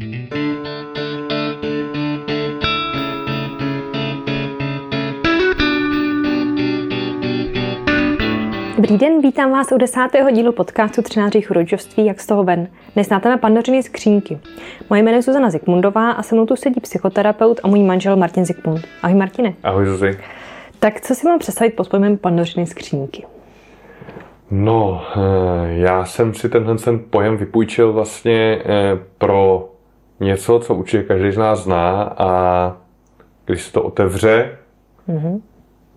Dobrý den, vítám vás u desátého dílu podcastu 13 rodičovství, jak z toho ven. Dnes nátáme pandořiny skřínky. Moje jméno je Zuzana Zikmundová a se mnou tu sedí psychoterapeut a můj manžel Martin Zikmund. Ahoj Martine. Ahoj Zuzi. Tak co si mám představit pod pojmem pandořiny skřínky? No, eh, já jsem si tenhle ten pojem vypůjčil vlastně eh, pro něco, co určitě každý z nás zná a když se to otevře, mm-hmm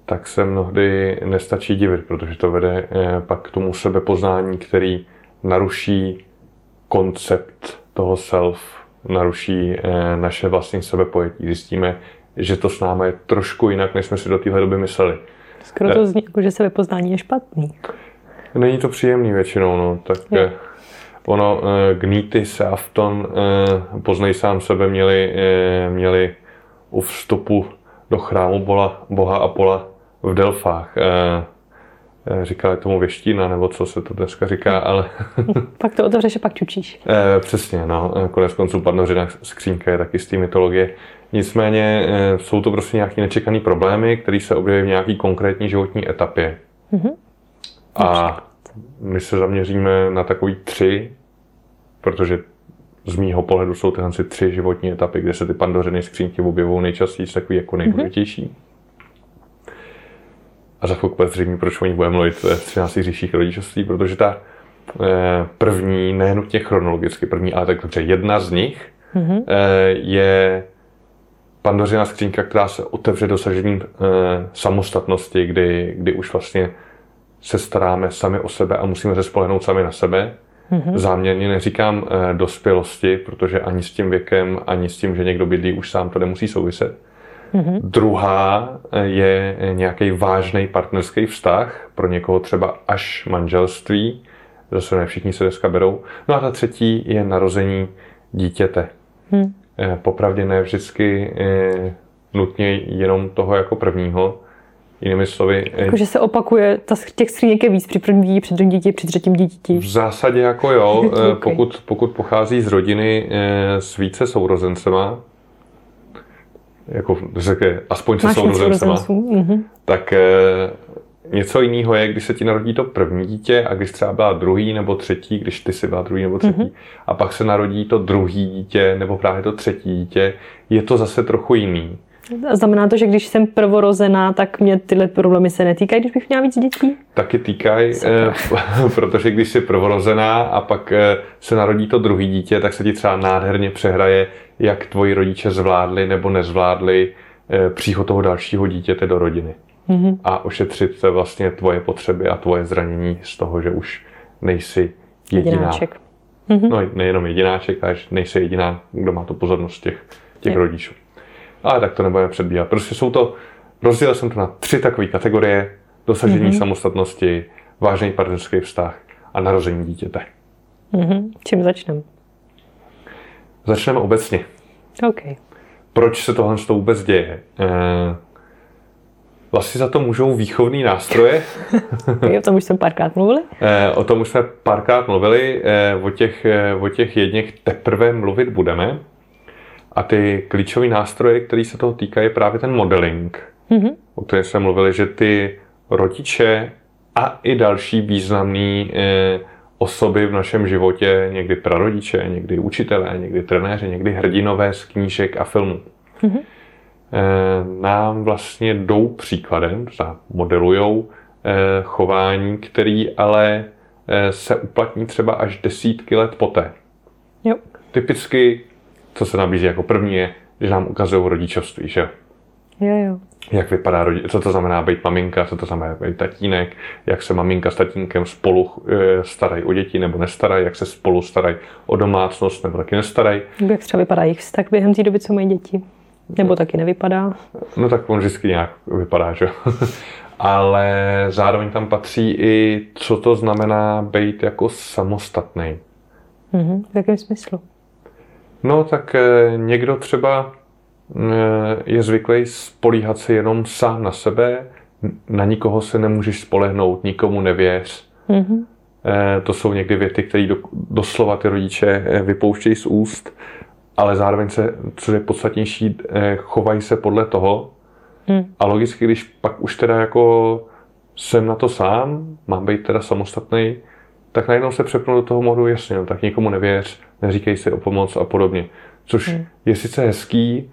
tak se mnohdy nestačí divit, protože to vede eh, pak k tomu sebepoznání, který naruší koncept toho self, naruší eh, naše vlastní sebepojetí. Zjistíme, že to s námi je trošku jinak, než jsme si do téhle doby mysleli. Skoro to eh, zní jako, že sebepoznání je špatný. Není to příjemný většinou, no. Tak je. Ono, Gníty se Afton, poznej sám sebe, měli, měli u vstupu do chrámu bola, boha Apola v Delfách. Eh, eh, říkali tomu věštína, nebo co se to dneska říká, ale... pak to otevřeš a pak čučíš. Eh, přesně, no. Konec konců padnořina skřínka je taky z té mytologie. Nicméně jsou to prostě nějaké nečekané problémy, které se objeví v nějaké konkrétní životní etapě. Mm-hmm. A my se zaměříme na takový tři, protože z mýho pohledu jsou tyhle tři životní etapy, kde se ty pandořiny skřínky objevují nejčastěji takový jako nejdůležitější. Mm-hmm a za chvilku zřejmě, proč o ní budeme mluvit v 13 říších rodičovství, protože ta eh, první, nenutně chronologicky první, ale tak dobře, jedna z nich mm-hmm. je pandořina skřínka, která se otevře dosažením eh, samostatnosti, kdy, kdy už vlastně se staráme sami o sebe a musíme se spolehnout sami na sebe. Mm-hmm. Záměrně neříkám dospělosti, protože ani s tím věkem, ani s tím, že někdo bydlí, už sám to nemusí souviset. Mm-hmm. Druhá je nějaký vážný partnerský vztah, pro někoho třeba až manželství, zase ne všichni se dneska berou. No a ta třetí je narození dítěte. Mm. Popravdě ne vždycky eh, nutně jenom toho jako prvního, Jinými slovy... Eh, jako, že se opakuje, ta, těch skříněk je víc při prvním dítě, při druhém dítě, při třetím dítěti. V zásadě jako jo, okay. pokud, pokud pochází z rodiny s více sourozencema, jako řekne, aspoň se sourozencema, mm-hmm. tak něco jiného je, když se ti narodí to první dítě a když třeba byla druhý nebo třetí, když ty si byla druhý nebo třetí, mm-hmm. a pak se narodí to druhý dítě nebo právě to třetí dítě, je to zase trochu jiný. Znamená to, že když jsem prvorozená, tak mě tyhle problémy se netýkají, když bych měla víc dětí? Taky týkají, eh, protože když jsi prvorozená a pak eh, se narodí to druhý dítě, tak se ti třeba nádherně přehraje, jak tvoji rodiče zvládli nebo nezvládli eh, příchod toho dalšího dítěte do rodiny. Mm-hmm. A ošetřit se vlastně tvoje potřeby a tvoje zranění z toho, že už nejsi jediná. Jedináček. Mm-hmm. No nejenom jedináček, ale nejsi jediná, kdo má tu pozornost těch, těch rodičů. Ale tak to nebudeme předbíhat. Prostě jsou to, rozdělil jsem to na tři takové kategorie. Dosažení mm-hmm. samostatnosti, vážný partnerský vztah a narození dítěte. Mm-hmm. Čím začneme? Začneme obecně. OK. Proč se tohle vůbec děje? Eh, vlastně za to můžou výchovní nástroje. o tom už jsme párkrát mluvili. Eh, o tom už jsme párkrát mluvili. Eh, o těch, o těch jedněch teprve mluvit budeme. A ty klíčové nástroje, které se toho týkají, je právě ten modeling, mm-hmm. o kterém jsme mluvili, že ty rodiče a i další významné eh, osoby v našem životě, někdy prarodiče, někdy učitelé, někdy trenéři, někdy hrdinové z knížek a filmů, mm-hmm. eh, nám vlastně jdou příkladem, modelujou eh, chování, který ale se uplatní třeba až desítky let poté. Jo. Typicky co se nabízí jako první, je, že nám ukazují rodičovství, že jo? Jo, Jak vypadá rodič, co to znamená být maminka, co to znamená být tatínek, jak se maminka s tatínkem spolu e, starají o děti nebo nestarají, jak se spolu starají o domácnost nebo taky nestarají. Jak třeba vypadá jich vztah během té doby, co mají děti? Nebo taky nevypadá? No tak on vždycky nějak vypadá, že Ale zároveň tam patří i, co to znamená být jako samostatný. Mm-hmm. V jakém smyslu? No tak eh, někdo třeba eh, je zvyklý spolíhat se jenom sám na sebe, na nikoho se nemůžeš spolehnout, nikomu nevěř. Mm-hmm. To jsou někdy věty, které do, doslova ty rodiče vypouštějí z úst. ale zároveň se, co je podstatnější, chovají se podle toho. Hmm. A logicky, když pak už teda jako jsem na to sám, mám být teda samostatný, tak najednou se přepnu do toho modu, jasně, no, tak nikomu nevěř, neříkej si o pomoc a podobně. Což hmm. je sice hezký,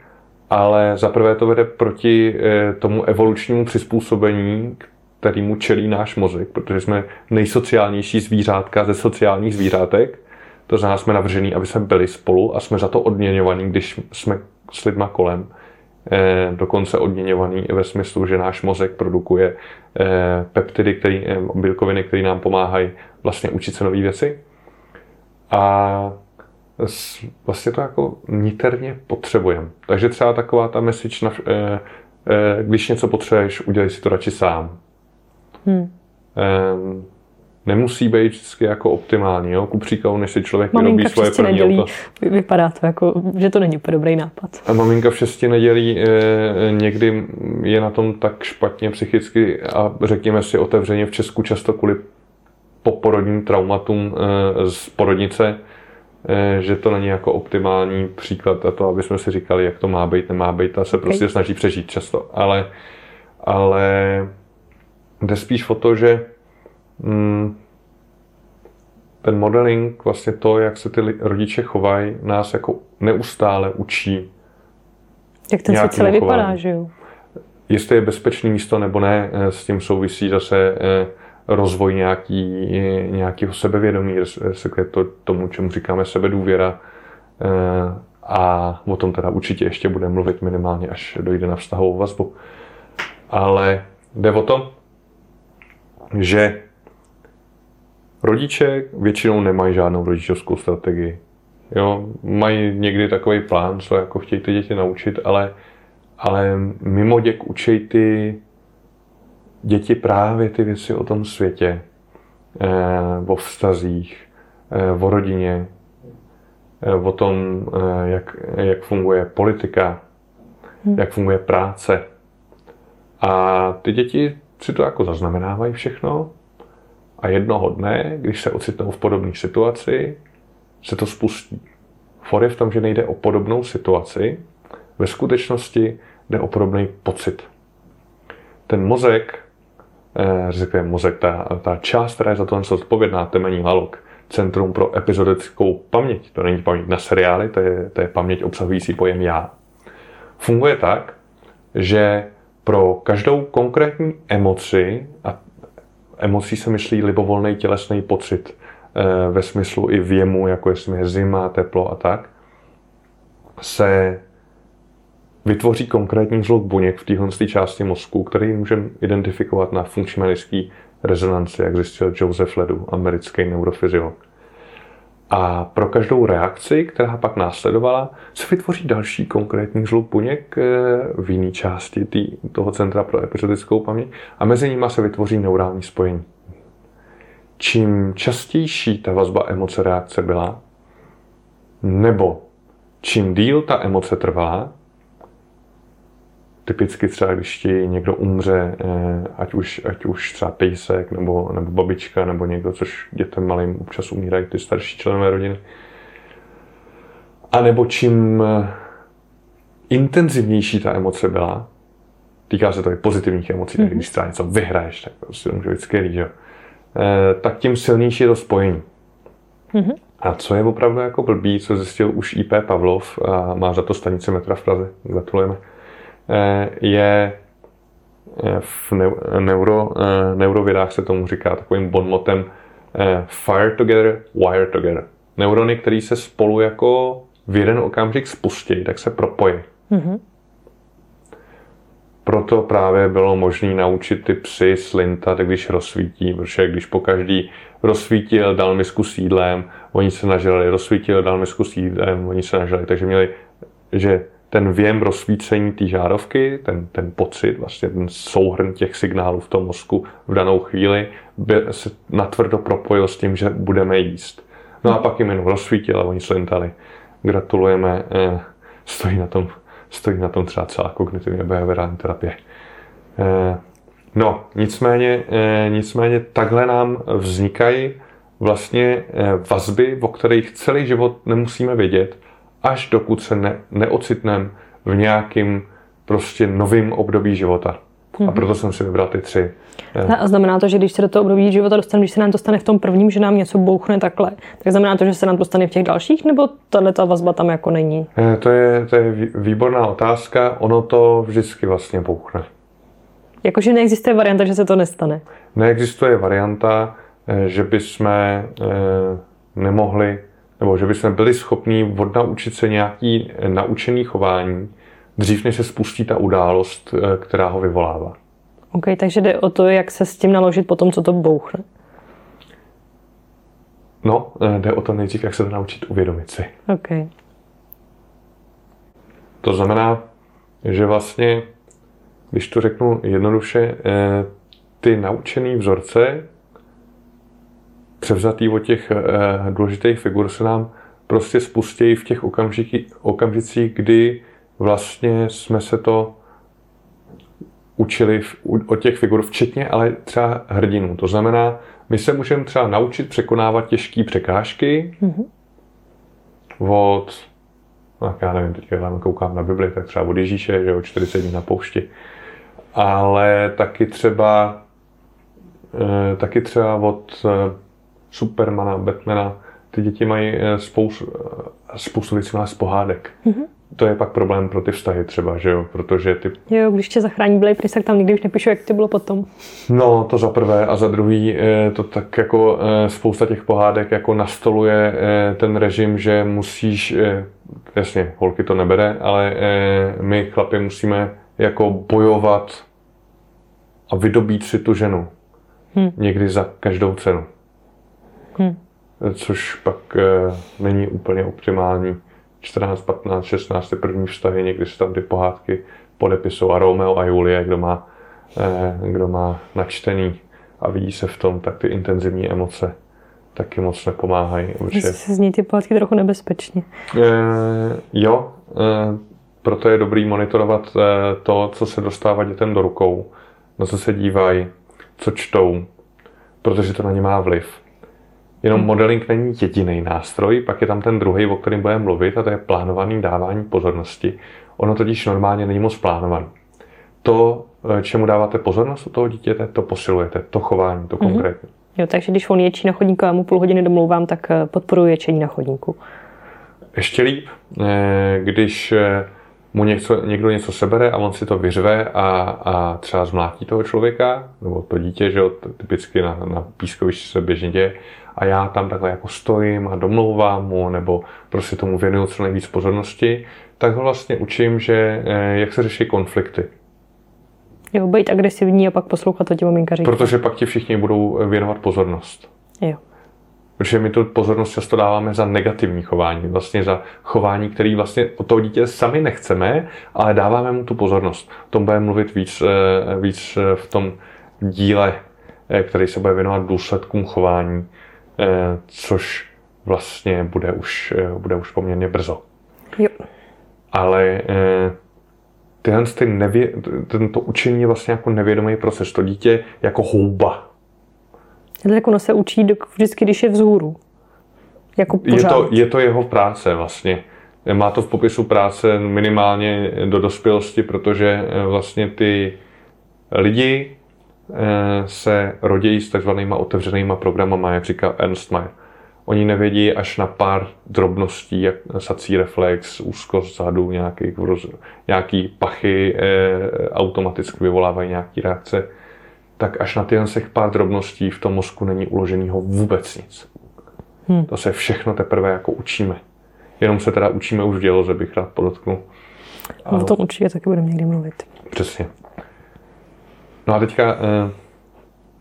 ale zaprvé to vede proti eh, tomu evolučnímu přizpůsobení, kterýmu čelí náš mozek, protože jsme nejsociálnější zvířátka ze sociálních zvířátek. To znamená, jsme navržený, aby jsme byli spolu a jsme za to odměňovaní, když jsme s lidma kolem. Eh, dokonce odměňovaný i ve smyslu, že náš mozek produkuje eh, peptidy, který, eh, bílkoviny, které nám pomáhají vlastně učit se nové věci. A vlastně to jako niterně potřebujeme. Takže třeba taková ta message, na, když něco potřebuješ, udělej si to radši sám. Hmm. Nemusí být vždycky jako optimální. Jo? Ku příkladu, než si člověk maminka vyrobí svoje první nedělí. auto. Vypadá to jako, že to není úplně dobrý nápad. A maminka v šesti nedělí někdy je na tom tak špatně psychicky a řekněme si otevřeně v Česku často kvůli poporodním traumatům z porodnice, že to není jako optimální příklad a to, aby jsme si říkali, jak to má být, nemá být a se okay. prostě snaží přežít často. Ale, ale jde spíš o to, že mm, ten modeling, vlastně to, jak se ty rodiče chovají, nás jako neustále učí. Jak ten svět celý vypadá, že jo? Jestli je bezpečné místo nebo ne, eh, s tím souvisí zase eh, rozvoj nějaký, nějakého sebevědomí, respektive to, tomu, čemu říkáme sebedůvěra. Eh, a o tom teda určitě ještě bude mluvit minimálně, až dojde na vztahovou vazbu. Ale jde o to, že rodiče většinou nemají žádnou rodičovskou strategii. Jo, mají někdy takový plán, co jako chtějí ty děti naučit, ale, ale mimo děk učí ty děti právě ty věci o tom světě, eh, o vztazích, eh, o rodině, eh, o tom, jak, jak funguje politika, hmm. jak funguje práce. A ty děti si to jako zaznamenávají všechno a jednoho dne, když se ocitnou v podobné situaci, se to spustí. For je v tom, že nejde o podobnou situaci, ve skutečnosti jde o podobný pocit. Ten mozek, eh, řekněme mozek, ta, ta část, která je za to odpovědná, temení halok, Centrum pro epizodickou paměť, to není paměť na seriály, to je, to je paměť obsahující pojem já, funguje tak, že pro každou konkrétní emoci, a emocí se myslí libovolný tělesný pocit eh, ve smyslu i věmu, jako jestli je zima, teplo a tak, se vytvoří konkrétní zluk buněk v téhle části mozku, který můžeme identifikovat na funkčionalistické rezonanci, jak zjistil Joseph Ledu, americký neurofyziolog. A pro každou reakci, která pak následovala, se vytvoří další konkrétní žluk buněk eh, v jiné části tý, toho centra pro epizodickou paměť a mezi nimi se vytvoří neurální spojení. Čím častější ta vazba emoce reakce byla, nebo čím díl ta emoce trvala, typicky třeba, když ti někdo umře, eh, ať už, ať už třeba pejsek, nebo, nebo babička, nebo někdo, což dětem malým občas umírají ty starší členové rodiny. A nebo čím eh, intenzivnější ta emoce byla, týká se to i pozitivních emocí, mm-hmm. tak když třeba něco vyhraješ, tak prostě to může být skvělý, že? Eh, tak tím silnější je to spojení. Mm-hmm. A co je opravdu jako blbý, co zjistil už IP Pavlov a má za to stanice metra v Praze, gratulujeme, je eh, v neuro, eh, neurovědách se tomu říká takovým bonmotem fire together, wire together. Neurony, které se spolu jako v jeden okamžik spustí, tak se propojí. Mm-hmm. Proto právě bylo možné naučit ty psy slintat, když rozsvítí, protože když po každý rozsvítil, dal misku s jídlem, oni se nažrali, rozsvítil, dal misku s jídlem, oni se nažrali, takže měli, že ten věm rozsvícení té žárovky, ten, ten pocit, vlastně ten souhrn těch signálů v tom mozku v danou chvíli by se natvrdo propojil s tím, že budeme jíst. No a pak jim jenom rozsvítil a oni slintali. Gratulujeme, eh, stojí na tom, stojí na tom třeba celá kognitivně behaviorální terapie. Eh, no, nicméně, eh, nicméně takhle nám vznikají vlastně vazby, o kterých celý život nemusíme vědět, až dokud se ne, neocitneme v nějakým prostě novým období života. Mm-hmm. A mhm. proto jsem si vybral ty tři. A znamená to, že když se do toho období života dostaneme, když se nám to stane v tom prvním, že nám něco bouchne takhle, tak znamená to, že se nám to stane v těch dalších, nebo tahle ta vazba tam jako není? Eh, to je, to je výborná otázka. Ono to vždycky vlastně bouchne. Jakože neexistuje varianta, že se to nestane? Neexistuje varianta, eh, že bychom eh, nemohli, nebo že bychom byli schopni odnaučit se nějaký naučený chování, dřív než se spustí ta událost, která ho vyvolává. OK, takže jde o to, jak se s tím naložit po tom, co to bouchne. No, jde o to nejdřív, jak se to naučit uvědomit si. OK. To znamená, že vlastně když to řeknu jednoduše, eh, ty naučený vzorce, převzatý od těch eh, důležitých figur, se nám prostě spustí v těch okamžicích, kdy vlastně jsme se to učili od těch figur, včetně ale třeba hrdinů. To znamená, my se můžeme třeba naučit překonávat těžké překážky mm-hmm. od, no, já nevím, teď koukám na Bibli, tak třeba od Ježíše, že o 40 dní na poušti ale taky třeba eh, taky třeba od eh, Supermana, Batmana, ty děti mají eh, spoustu, spoustu věcí má z pohádek. Mm-hmm. To je pak problém pro ty vztahy třeba, že jo, protože ty... Jo, když tě zachrání Blade Prince, tak tam nikdy už nepíšu, jak to bylo potom. No, to za prvé a za druhý to tak jako spousta těch pohádek jako nastoluje ten režim, že musíš, jasně, holky to nebere, ale my chlapi musíme jako bojovat a vydobít si tu ženu. Hmm. Někdy za každou cenu. Hmm. Což pak e, není úplně optimální. 14, 15, 16 první vztahy, někdy se tam ty pohádky podepisou a Romeo a Julie, kdo má, e, kdo má načtený a vidí se v tom, tak ty intenzivní emoce taky moc nepomáhají. Protože... se zní ty pohádky trochu nebezpečně. E, jo, e, proto je dobrý monitorovat eh, to, co se dostává dětem do rukou, na co se dívají, co čtou, protože to na ně má vliv. Jenom hmm. modeling není jediný nástroj, pak je tam ten druhý, o kterém budeme mluvit, a to je plánovaný dávání pozornosti. Ono totiž normálně není moc plánovaný. To, eh, čemu dáváte pozornost u toho dítěte, to posilujete, to chování, to hmm. konkrétní. Jo, takže když on ječí na chodníku a já mu půl hodiny domlouvám, tak eh, podporuji ječení na chodníku. Ještě líp, když mu něco, někdo něco sebere a on si to vyřve a, a třeba zmlátí toho člověka, nebo to dítě, že jo, typicky na, na pískovišti se běžně děje, a já tam takhle jako stojím a domlouvám mu, nebo prostě tomu věnuju co nejvíc pozornosti, tak ho vlastně učím, že eh, jak se řeší konflikty. Jo, být agresivní a pak poslouchat, co ti maminka říká. Protože pak ti všichni budou věnovat pozornost. Jo. Protože my tu pozornost často dáváme za negativní chování, vlastně za chování, který vlastně od toho dítě sami nechceme, ale dáváme mu tu pozornost. O tom budeme mluvit víc, eh, víc eh, v tom díle, eh, který se bude věnovat důsledkům chování, což vlastně bude už, bude už poměrně brzo. Jo. Ale tyhle ty nevě, tento učení je vlastně jako nevědomý proces. To dítě jako houba tak ono se učí vždycky, když je vzhůru. Jako je, to, je to jeho práce vlastně. Má to v popisu práce minimálně do dospělosti, protože eh, vlastně ty lidi eh, se rodí s takzvanýma otevřenýma programama, jak říká Ernst Mayr. Oni nevědí až na pár drobností, jak sací reflex, úzkost zadu, nějaký, nějaký pachy eh, automaticky vyvolávají nějaké reakce tak až na tyhle pár drobností v tom mozku není uloženého vůbec nic. Hmm. To se všechno teprve jako učíme. Jenom se teda učíme už v děloze, bych rád podotknul. No, o tom určitě taky budeme někdy mluvit. Přesně. No a teďka, eh,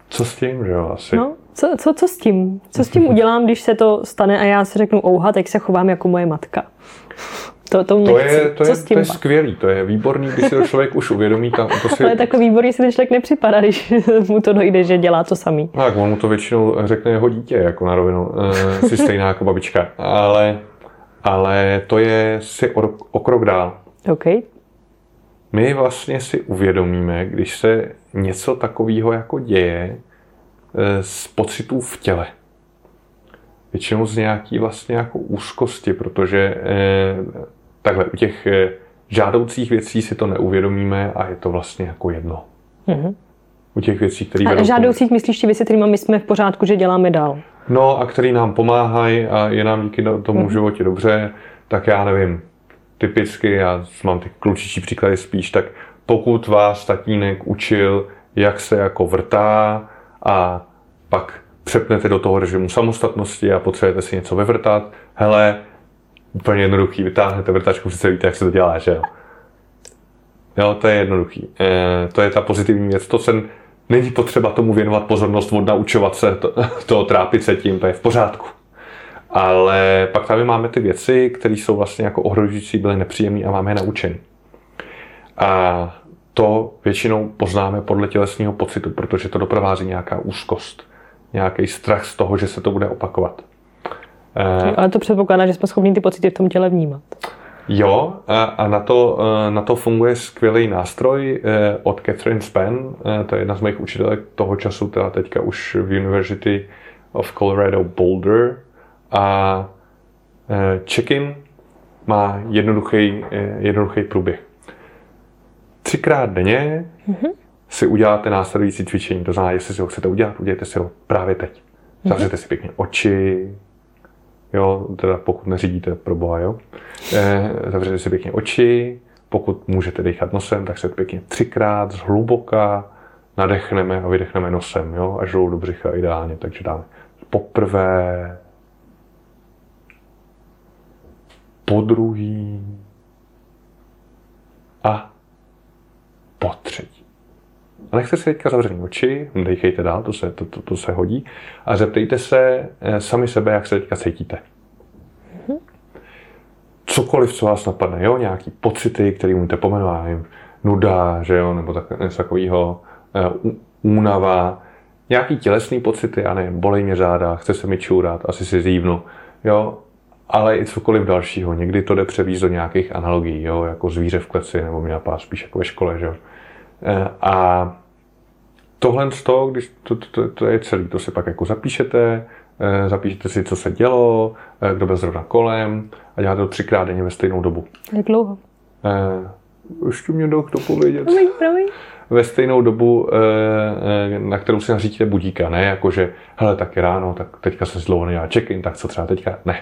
co s tím, že jo, asi? No, co, co, co s tím? Co s tím udělám, když se to stane a já si řeknu, ouha, teď se chovám jako moje matka. To, to, to, je, to, je, to je skvělý, to je výborný, když si to člověk už uvědomí. Tam, to si... Ale takový výborný si ten člověk nepřipadá, když mu to dojde, že dělá to samý. Tak, on mu to většinou řekne jeho dítě, jako na rovinu, e, si stejná jako babička. Ale, ale to je si o, o krok dál. OK. My vlastně si uvědomíme, když se něco takového jako děje e, z pocitů v těle. většinou z nějaký vlastně jako úzkosti, protože eh, takhle u těch eh, žádoucích věcí si to neuvědomíme a je to vlastně jako jedno. Mm-hmm. U těch věcí, které A žádoucích myslíš ty věci, kterými my jsme v pořádku, že děláme dál? No a který nám pomáhají a je nám díky tomu mm-hmm. životě dobře, tak já nevím, typicky, já mám ty klučičí příklady spíš, tak pokud vás tatínek učil, jak se jako vrtá a pak přepnete do toho režimu samostatnosti a potřebujete si něco vyvrtat, hele, úplně jednoduchý, vytáhnete vrtačku, přece víte, jak se to dělá, že jo? Jo, to je jednoduchý. E, to je ta pozitivní věc. To se není potřeba tomu věnovat pozornost, odnaučovat se to, to trápit se tím, to je v pořádku. Ale pak tady máme ty věci, které jsou vlastně jako ohrožující, byly nepříjemné a máme je naučený. A to většinou poznáme podle tělesního pocitu, protože to doprovází nějaká úzkost, nějaký strach z toho, že se to bude opakovat. Eh, Ale to předpokládá, že jsme schopni ty pocity v tom těle vnímat. Jo, a na to, eh, na to funguje skvělý nástroj eh, od Catherine Span, to je jedna z mých učitelek toho času, teda teďka už v University of Colorado Boulder. A check-in má jednoduchý, jednoduchý průběh. Třikrát denně mm-hmm. si uděláte následující cvičení. To znamená, jestli si ho chcete udělat, udělejte si ho právě teď. Zavřete mm-hmm. si pěkně oči, jo, teda pokud neřídíte pro boha, jo. Eh, zavřete si pěkně oči, pokud můžete dechat nosem, tak se pěkně třikrát zhluboka nadechneme a vydechneme nosem, jo, až dolů do břicha ideálně, takže dáme poprvé, po druhý a po třetí. A nechte si teďka zavřený oči, dejchejte dál, to se, to, to, to se hodí, a zeptejte se eh, sami sebe, jak se teďka cítíte. Cokoliv, co vás napadne, jo, nějaký pocity, které můžete pomenovat, nevím, nuda, že jo, nebo tak, něco takového, eh, únava, nějaký tělesný pocity, já nevím, bolej mě záda, chce se mi čůrat, asi si zívnu, jo, ale i cokoliv dalšího. Někdy to jde převízt do nějakých analogií, jo, jako zvíře v kleci, nebo mě napadá spíš jako ve škole, že jo. Eh, a tohle z toho, když to, to, to, je celý, to si pak jako zapíšete, eh, zapíšete si, co se dělo, eh, kdo byl zrovna kolem a děláte to třikrát denně ve stejnou dobu. Jak dlouho? Ještě mě kdo povědět. Promiň, promiň. Ve stejnou dobu, na kterou si nařídíte budíka, ne jako, že hele, tak je ráno, tak teďka se dlouho nedělá check-in, tak co třeba teďka, ne.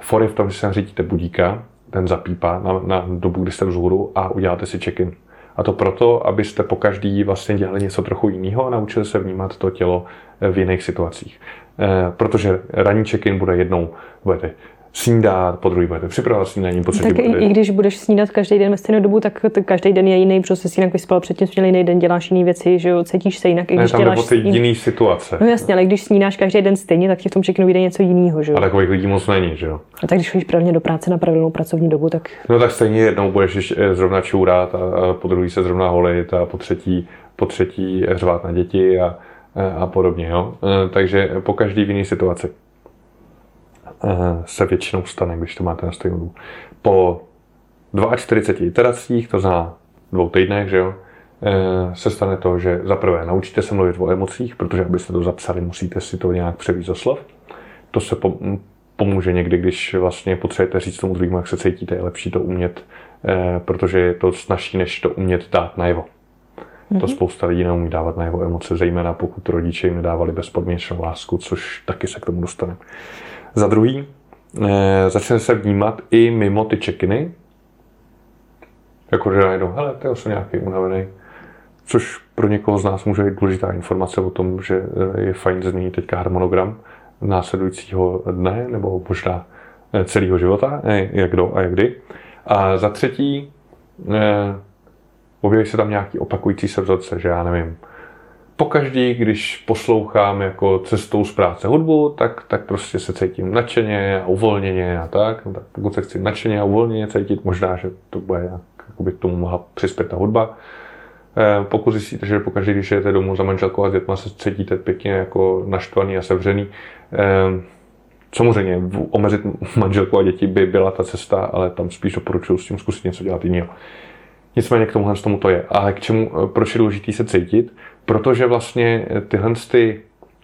For je v tom, že si nařídíte budíka, ten zapípá na, na dobu, kdy jste vzhůru a uděláte si check-in. A to proto, abyste po každý vlastně dělali něco trochu jiného a naučili se vnímat to tělo v jiných situacích. Eh, protože ranní check-in bude jednou, budete snídat, po druhý budete připravovat snídaní, po třetí Tak budete... i když budeš snídat každý den ve stejnou dobu, tak každý den je jiný, protože jsi jinak vyspal předtím, jsi jiný den, děláš jiné věci, že jo, cítíš se jinak, i když ne, tam děláš ty jiný situace. No jasně, ale když snídáš každý den stejně, tak ti v tom check vyjde něco jiného, že jo. A takových lidí moc není, že jo. A tak když chodíš pravidelně do práce na pravidelnou pracovní dobu, tak. No tak stejně jednou budeš zrovna čůrat a, po druhý se zrovna holit a po třetí, po třetí řvát na děti a, a podobně, jo. Eh, takže po každý v jiné situaci. Eh, se většinou stane, když to máte na stejnou. Po 42 iteracích, to znamená dvou týdnech, že jo, eh, se stane to, že za prvé naučíte se mluvit o emocích, protože abyste to zapsali, musíte si to nějak převízt za slov. To se pomůže někdy, když vlastně potřebujete říct tomu druhému, jak se cítíte, je lepší to umět, eh, protože je to snažší, než to umět dát najevo. Mm-hmm. To mhm. spousta lidí neumí dávat na jeho emoce, zejména pokud rodiče jim nedávali bezpodmínečnou lásku, což taky se k tomu dostane. Za druhý, eh, začne se vnímat i mimo ty čekiny, jakože najednou, hele, to jsem nějaký unavený, což pro někoho z nás může být důležitá informace o tom, že eh, je fajn změnit teďka harmonogram následujícího dne nebo možná eh, celého života, jak kdo a jak kdy. A za třetí, objeví se tam nějaký opakující se vzorce, že já nevím, pokaždý, když poslouchám jako cestou z práce hudbu, tak, tak prostě se cítím nadšeně a uvolněně a tak. No tak pokud se chci nadšeně a uvolněně cítit, možná, že to bude nějak, by k tomu mohla přispět ta hudba. Eh, pokud zjistíte, že pokaždý, když jdete domů za manželkou a s dětma, se cítíte pěkně jako naštvaný a sevřený, eh, samozřejmě omezit manželku a děti by byla ta cesta, ale tam spíš doporučuji s tím zkusit něco dělat jiného. Nicméně k tomuhle tomu to je. Ale k čemu, proč je důležité se cítit? Protože vlastně tyhle ty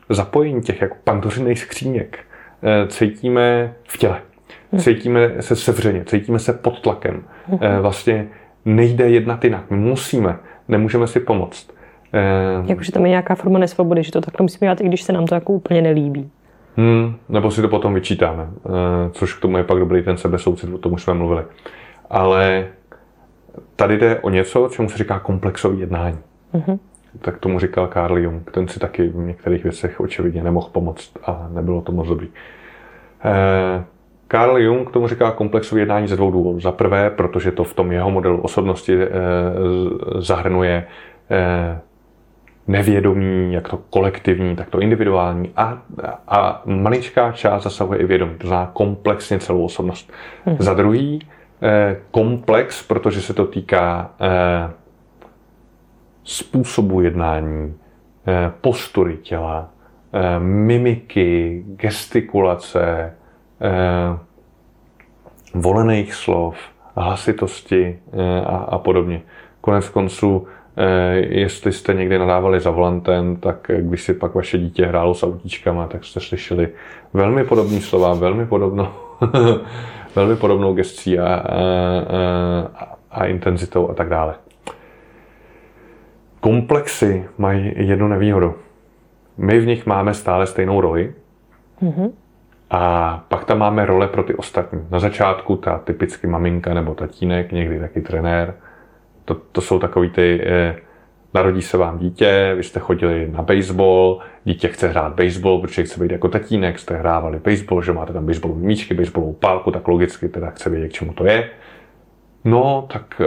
zapojení těch jako pandořiných skříněk cítíme v těle. Cítíme se sevřeně, cítíme se pod tlakem. Vlastně nejde jednat jinak. My musíme, nemůžeme si pomoct. Jakože tam je nějaká forma nesvobody, že to takhle musíme dělat, i když se nám to jako úplně nelíbí. Hmm, nebo si to potom vyčítáme, což k tomu je pak dobrý ten sebesoucit, o tom už jsme mluvili. Ale tady jde o něco, čemu se říká komplexové jednání. Mm-hmm. Tak tomu říkal Carl Jung. Ten si taky v některých věcech očividně nemohl pomoct a nebylo to moc dobrý. Eh, Carl Jung tomu říká komplexové jednání ze dvou důvodů. Za prvé, protože to v tom jeho modelu osobnosti eh, zahrnuje eh, nevědomí, jak to kolektivní, tak to individuální a, a maličká část zasahuje i vědomí, to znamená komplexně celou osobnost. Hmm. Za druhý, komplex, protože se to týká způsobu jednání, eh, postury těla, eh, mimiky, gestikulace, eh, volených slov, hlasitosti a, a podobně. Konec konců jestli jste někdy nadávali za volantem, tak když si pak vaše dítě hrálo s autíčkama, tak jste slyšeli velmi podobné slova, velmi podobnou, velmi podobnou gestcí a, a, a, a intenzitou a tak dále. Komplexy mají jednu nevýhodu. My v nich máme stále stejnou roli, mm-hmm. A pak tam máme role pro ty ostatní. Na začátku ta typicky maminka nebo tatínek, někdy taky trenér, to, to jsou takový ty, eh, narodí se vám dítě, vy jste chodili na baseball, dítě chce hrát baseball, protože chce být jako tatínek, jste hrávali baseball, že máte tam baseballové míčky, baseballovou pálku, tak logicky teda chce vědět, k čemu to je. No, tak e,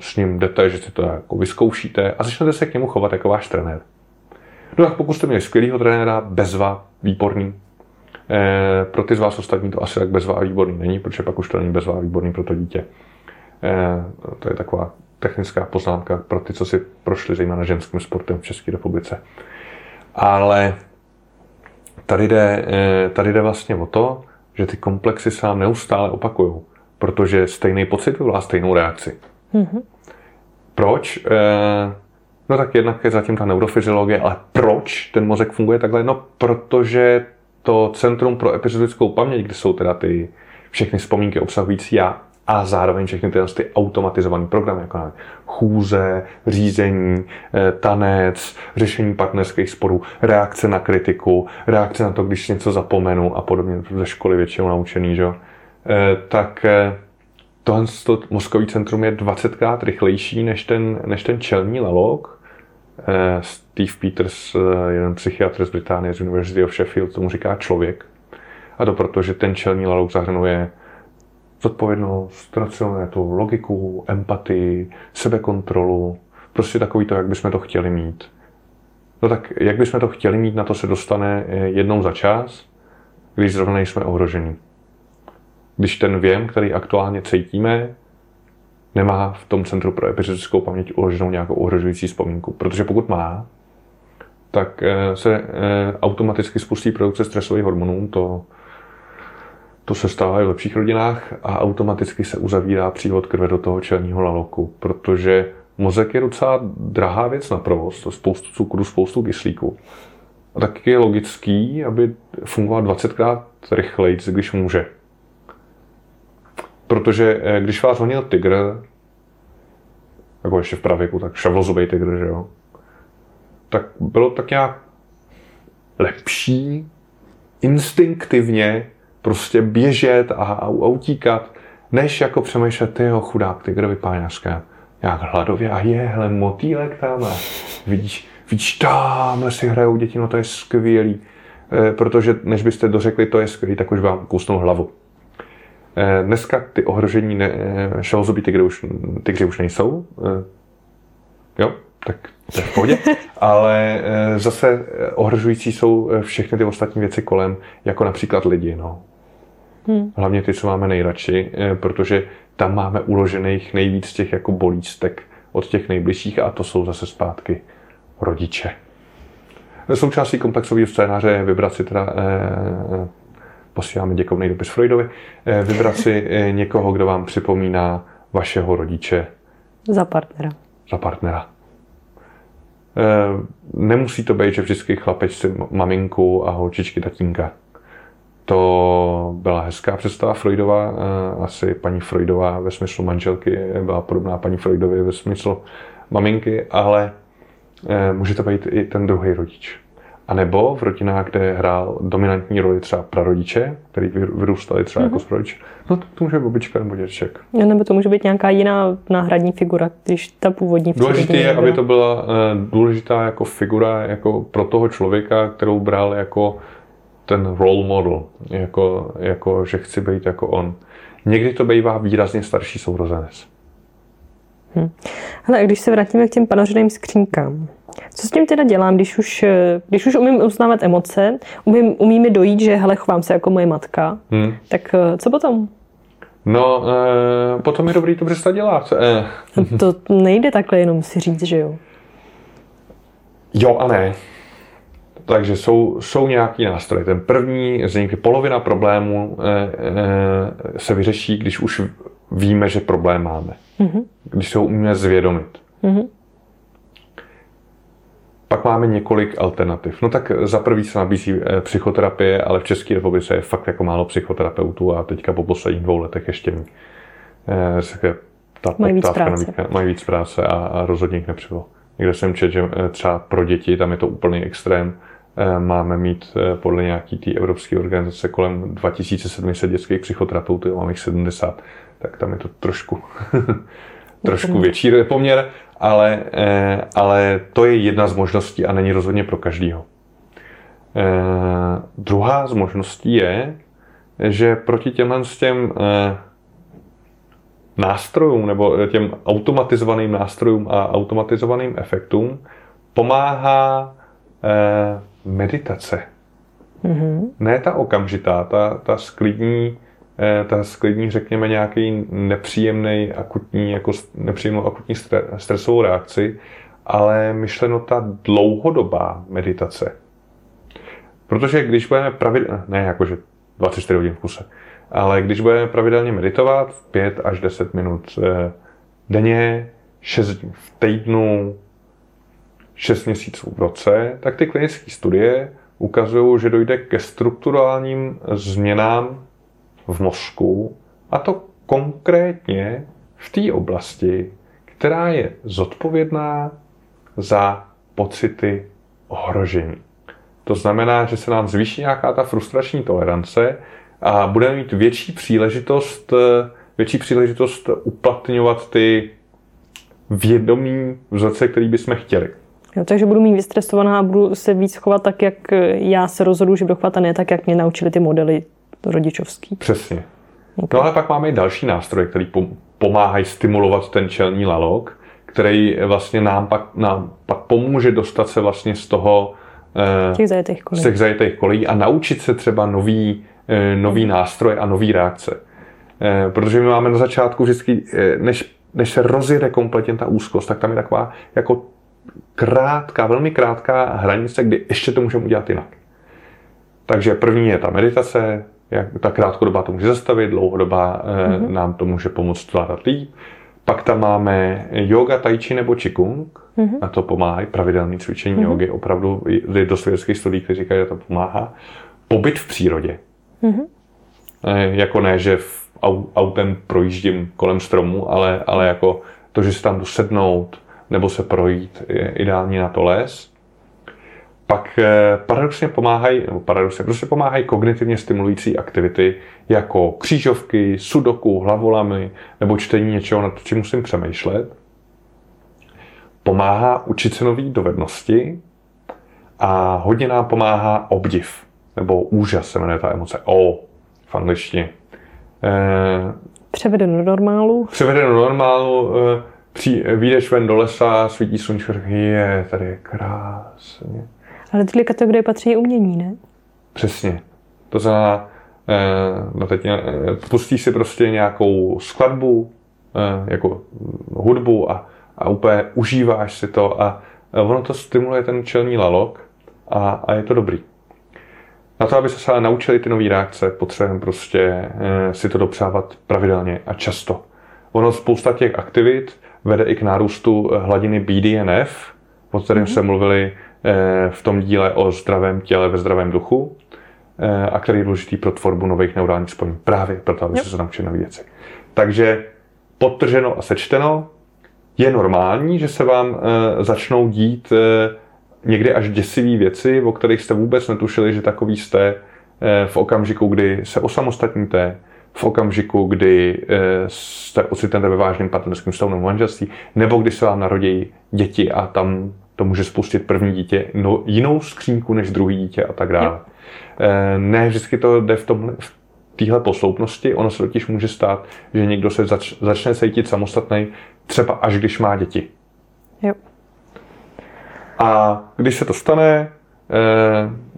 s ním jdete, že si to jako vyzkoušíte a začnete se k němu chovat jako váš trenér. No tak pokud jste měli skvělého trenéra, bezva, výborný, e, pro ty z vás ostatní to asi tak bezva a výborný není, protože pak už to není bezva a výborný pro to dítě. E, to je taková technická poznámka pro ty, co si prošli zejména ženským sportem v České republice. Ale tady jde, tady jde vlastně o to, že ty komplexy se nám neustále opakují, protože stejný pocit vyvolá stejnou reakci. Mm-hmm. Proč? Eh, no tak jednak je zatím ta neurofyziologie, ale proč ten mozek funguje takhle? No protože to Centrum pro epizodickou paměť, kde jsou teda ty všechny vzpomínky obsahující já, a zároveň všechny tyhle ty automatizované programy, jako chůze, řízení, eh, tanec, řešení partnerských sporů, reakce na kritiku, reakce na to, když něco zapomenu a podobně, ze školy většinou naučený, že? Eh, tak eh, tohle to mozkový centrum je 20krát rychlejší než ten, než ten čelní lalok. Steve Peters, jeden psychiatr z Británie z University of Sheffield, tomu říká člověk. A to proto, že ten čelní lalok zahrnuje zodpovědnost, racionalitu, logiku, empatii, sebekontrolu, prostě takový to, jak bychom to chtěli mít. No tak jak bychom to chtěli mít, na to se dostane eh, jednou za čas, když zrovna nejsme ohrožení. Když ten věm, který aktuálně cítíme, nemá v tom centru pro epizodickou paměť uloženou nějakou ohrožující vzpomínku. Protože pokud má, tak eh, se eh, automaticky spustí produkce stresových hormonů, to to se stává i v lepších rodinách a automaticky se uzavírá přívod krve do toho čelního laloku, protože mozek je docela drahá věc na provoz, to spoustu cukru, spoustu kyslíku. A tak je logický, aby fungoval 20krát rychleji, když může. Protože eh, když vás honil tygr, jako ještě v pravěku, tak šavlozubej tygr, že jo, tak bylo tak nějak lepší instinktivně prostě běžet a, a, a utíkat, než jako přemýšlet, ty jo, chudák tygr vypadá dneska jak hladově a je, hele, motýlek tamhle. Vidíš, vidíš, tamhle si hrajou děti, no to je skvělý. E, protože než byste dořekli, to je skvělý, tak už vám kousnou hlavu. E, dneska ty ohrožení ne, e, šelozobí tygry už, tygři už nejsou. E, jo, tak to je v pohodě. Ale zase ohrožující jsou všechny ty ostatní věci kolem, jako například lidi. No. Hmm. Hlavně ty, co máme nejradši, eh, protože tam máme uložených nejvíc těch jako bolístek od těch nejbližších a to jsou zase zpátky rodiče. Součástí komplexového scénáře je vybrat si teda, eh, posíláme děkovný dopis Freudovi, eh, vybrat si eh, někoho, kdo vám připomíná vašeho rodiče. Za partnera. Za partnera. Eh, nemusí to být, že vždycky chlapec si maminku a holčičky tatínka to byla hezká představa Freudova, asi paní Freudová ve smyslu manželky byla podobná paní Freudovi ve smyslu maminky, ale může to být i ten druhý rodič. A nebo v rodinách, kde hrál dominantní roli třeba prarodiče, který vyrůstali třeba mm-hmm. jako sprodič, no tak to může být babička nebo dědeček. No, nebo to může být nějaká jiná náhradní figura, když ta původní Důležité je, aby to byla uh, důležitá jako figura jako pro toho člověka, kterou bral jako ten role model, jako, jako že chci být jako on. Někdy to bývá výrazně starší sourozenec. Hm. Ale když se vrátíme k těm panořeným skřínkám, co s tím teda dělám, když už, když už umím uznávat emoce, umím, umím mi dojít, že hele, chovám se jako moje matka, hmm. tak eh, co potom? No, e, potom je dobrý to přestat dělat. E. To nejde takhle jenom si říct, že jo? Jo a ne. Takže jsou, jsou nějaký nástroje. Ten první z nich, polovina problémů e, e, se vyřeší, když už víme, že problém máme. Mm-hmm. Když se ho umíme zvědomit. Mm-hmm. Pak máme několik alternativ. No tak za prvý se nabízí eh, psychoterapie, ale v České republice je fakt jako málo psychoterapeutů a teďka po posledních dvou letech ještě eh, ta mají víc práce. Nabídka, mají víc práce a, a rozhodně jich nepřibylo. Někde jsem četl, že eh, třeba pro děti, tam je to úplný extrém, máme mít podle nějaký té evropské organizace kolem 2700 dětských psychoterapeutů, máme jich 70, tak tam je to trošku, trošku větší poměr ale, eh, ale to je jedna z možností a není rozhodně pro každýho. Eh, druhá z možností je, že proti těmhle s těm eh, nástrojům nebo těm automatizovaným nástrojům a automatizovaným efektům pomáhá meditace. Mm-hmm. Ne ta okamžitá, ta, ta sklidní Eh, ta sklidní, řekněme, nějaký nepříjemný akutní, jako nepříjemnou akutní stresovou reakci, ale myšleno ta dlouhodobá meditace. Protože když budeme pravidelně, ne jakože 24 hodin v kuse, ale když budeme pravidelně meditovat 5 až 10 minut eh, denně, 6 dní v týdnu, 6 měsíců v roce, tak ty klinické studie ukazují, že dojde ke strukturálním změnám v mozku, a to konkrétně v té oblasti, která je zodpovědná za pocity ohrožení. To znamená, že se nám zvýší nějaká ta frustrační tolerance a budeme mít větší příležitost, větší příležitost uplatňovat ty vědomí vzorce, který bychom chtěli. Jo, takže budu mít vystresovaná a budu se víc chovat tak, jak já se rozhodu, že budu chovat a ne tak, jak mě naučili ty modely rodičovský. Přesně. Okay. No ale pak máme i další nástroje, které pomáhají stimulovat ten čelní lalok, který vlastně nám pak, nám pak pomůže dostat se vlastně z toho eh, těch zajetých kolejí. Z těch zajetých kolejí a naučit se třeba nový, eh, nový mm. nástroje a nový reakce. Eh, protože my máme na začátku vždycky, než, než se rozjede kompletně ta úzkost, tak tam je taková jako krátká, velmi krátká hranice, kdy ještě to můžeme udělat jinak. Takže první je ta meditace, jak ta krátkodobá to může zastavit, dlouhodobá mm-hmm. nám to může pomoct zvládat líp. Pak tam máme yoga, tai chi nebo qigong. Mm-hmm. Na to pomáhají pravidelné cvičení mm-hmm. jogy. Opravdu je dost vědeckých studií, kteří říkají, že to pomáhá. Pobyt v přírodě. Mm-hmm. Jako ne, že v autem projíždím kolem stromu, ale, ale jako to, že si tam jdu sednout nebo se projít, je ideální na to les pak eh, paradoxně pomáhají, nebo paradoxně, prostě pomáhají kognitivně stimulující aktivity jako křížovky, sudoku, hlavolamy nebo čtení něčeho, nad čím musím přemýšlet. Pomáhá učit se nové dovednosti a hodně nám pomáhá obdiv, nebo úžas se jmenuje ta emoce. O, v angličtině. Převedeno do normálu. Převedeno do normálu. Při, vyjdeš ven do lesa, svítí sluníčko, je, tady je krásně ale tyhle kategorie patří umění, ne? Přesně. To znamená, eh, no teď eh, pustíš si prostě nějakou skladbu, eh, jako hudbu a, a úplně užíváš si to a ono to stimuluje ten čelní lalok a, a je to dobrý. Na to, aby se naučili ty nové reakce, potřebujeme prostě si to dopřávat pravidelně a často. Ono spousta těch aktivit vede i k nárůstu hladiny BDNF, o kterém mm-hmm. se mluvili v tom díle o zdravém těle ve zdravém duchu. eh, a který je důležitý pro tvorbu nových neurálních spojení. Právě proto, aby se naučili nové věci. Takže podtrženo a sečteno, je normální, že se vám e, začnou dít někdy až děsivé věci, o kterých jste vůbec netušili, že takový jste v okamžiku, kdy se osamostatníte, v okamžiku, kdy jste ocitnete ve vážném partnerském stavu nebo manželství, nebo když se vám narodí děti a tam to může spustit první dítě, no, jinou skřínku než druhý dítě a tak dále. E, ne vždycky to jde v, tom, v téhle posloupnosti. Ono se totiž může stát, že někdo se zač, začne cítit samostatný, třeba až když má děti. Jo. A když se to stane, eh,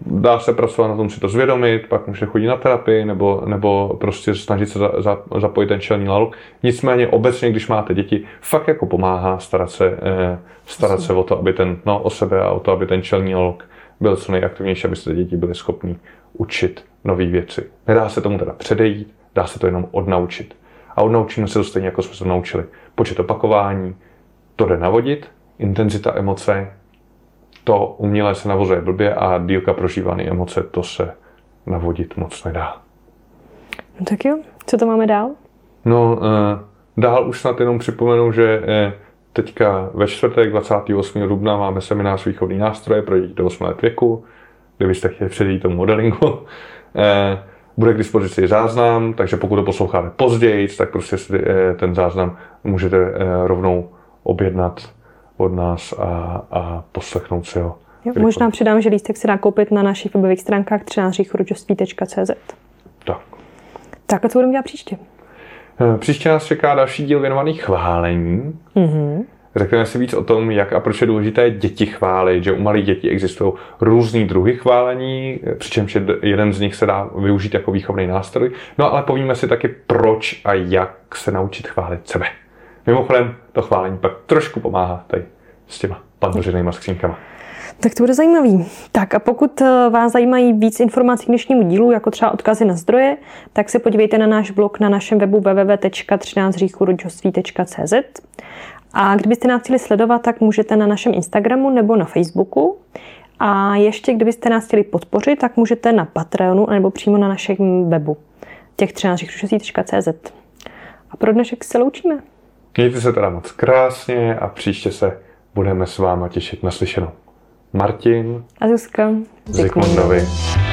dá se pracovat na tom si to zvědomit, pak může chodit na terapii nebo, nebo prostě snažit se za, za, zapojit ten čelní lalok. Nicméně obecně, když máte děti, fakt jako pomáhá starat se, eh, starat se o to, aby ten, no, o sebe a o to, aby ten čelní lalok byl co nejaktivnější, aby se děti byly schopní učit nové věci. Nedá se tomu teda předejít, dá se to jenom odnaučit. A odnaučíme se to stejně, jako jsme se to naučili. Počet opakování, to jde navodit, intenzita emoce, to umělé se navozuje blbě a dílka prožívané emoce, to se navodit moc nedá. No tak jo, co to máme dál? No, eh, dál už snad jenom připomenu, že eh, teďka ve čtvrtek 28. dubna máme seminář výchovní nástroje pro děti do 8 let věku, kdybyste chtěli předejít tomu modelingu. Eh, bude k dispozici záznam, takže pokud to posloucháte později, tak prostě ten záznam můžete rovnou objednat od nás a, a poslechnout si ho. Jo, možná přidám, že lístek se dá koupit na našich webových stránkách 13 Tak. Tak a co budeme dělat příště? Příště nás čeká další díl věnovaný chválení. Mm-hmm. Řekneme si víc o tom, jak a proč je důležité děti chválit, že u malých dětí existují různý druhy chválení, přičemž jeden z nich se dá využít jako výchovný nástroj. No ale povíme si taky, proč a jak se naučit chválit sebe. Mimochodem, to chválení pak trošku pomáhá tady s těma pandořinýma skřínkama. Tak to bude zajímavý. Tak a pokud eh, vás zajímají víc informací k dnešnímu dílu, jako třeba odkazy na zdroje, tak se podívejte na náš blog na našem webu www.13říchurodičovství.cz a kdybyste nás chtěli sledovat, tak můžete na našem Instagramu nebo na Facebooku. A ještě, kdybyste nás chtěli podpořit, tak můžete na Patreonu nebo přímo na našem webu těch 13 A pro dnešek se loučíme. Mějte se teda moc krásně a příště se budeme s váma těšit na slyšenou. Martin a Zuzka Zikmundovi. Zikmundovi.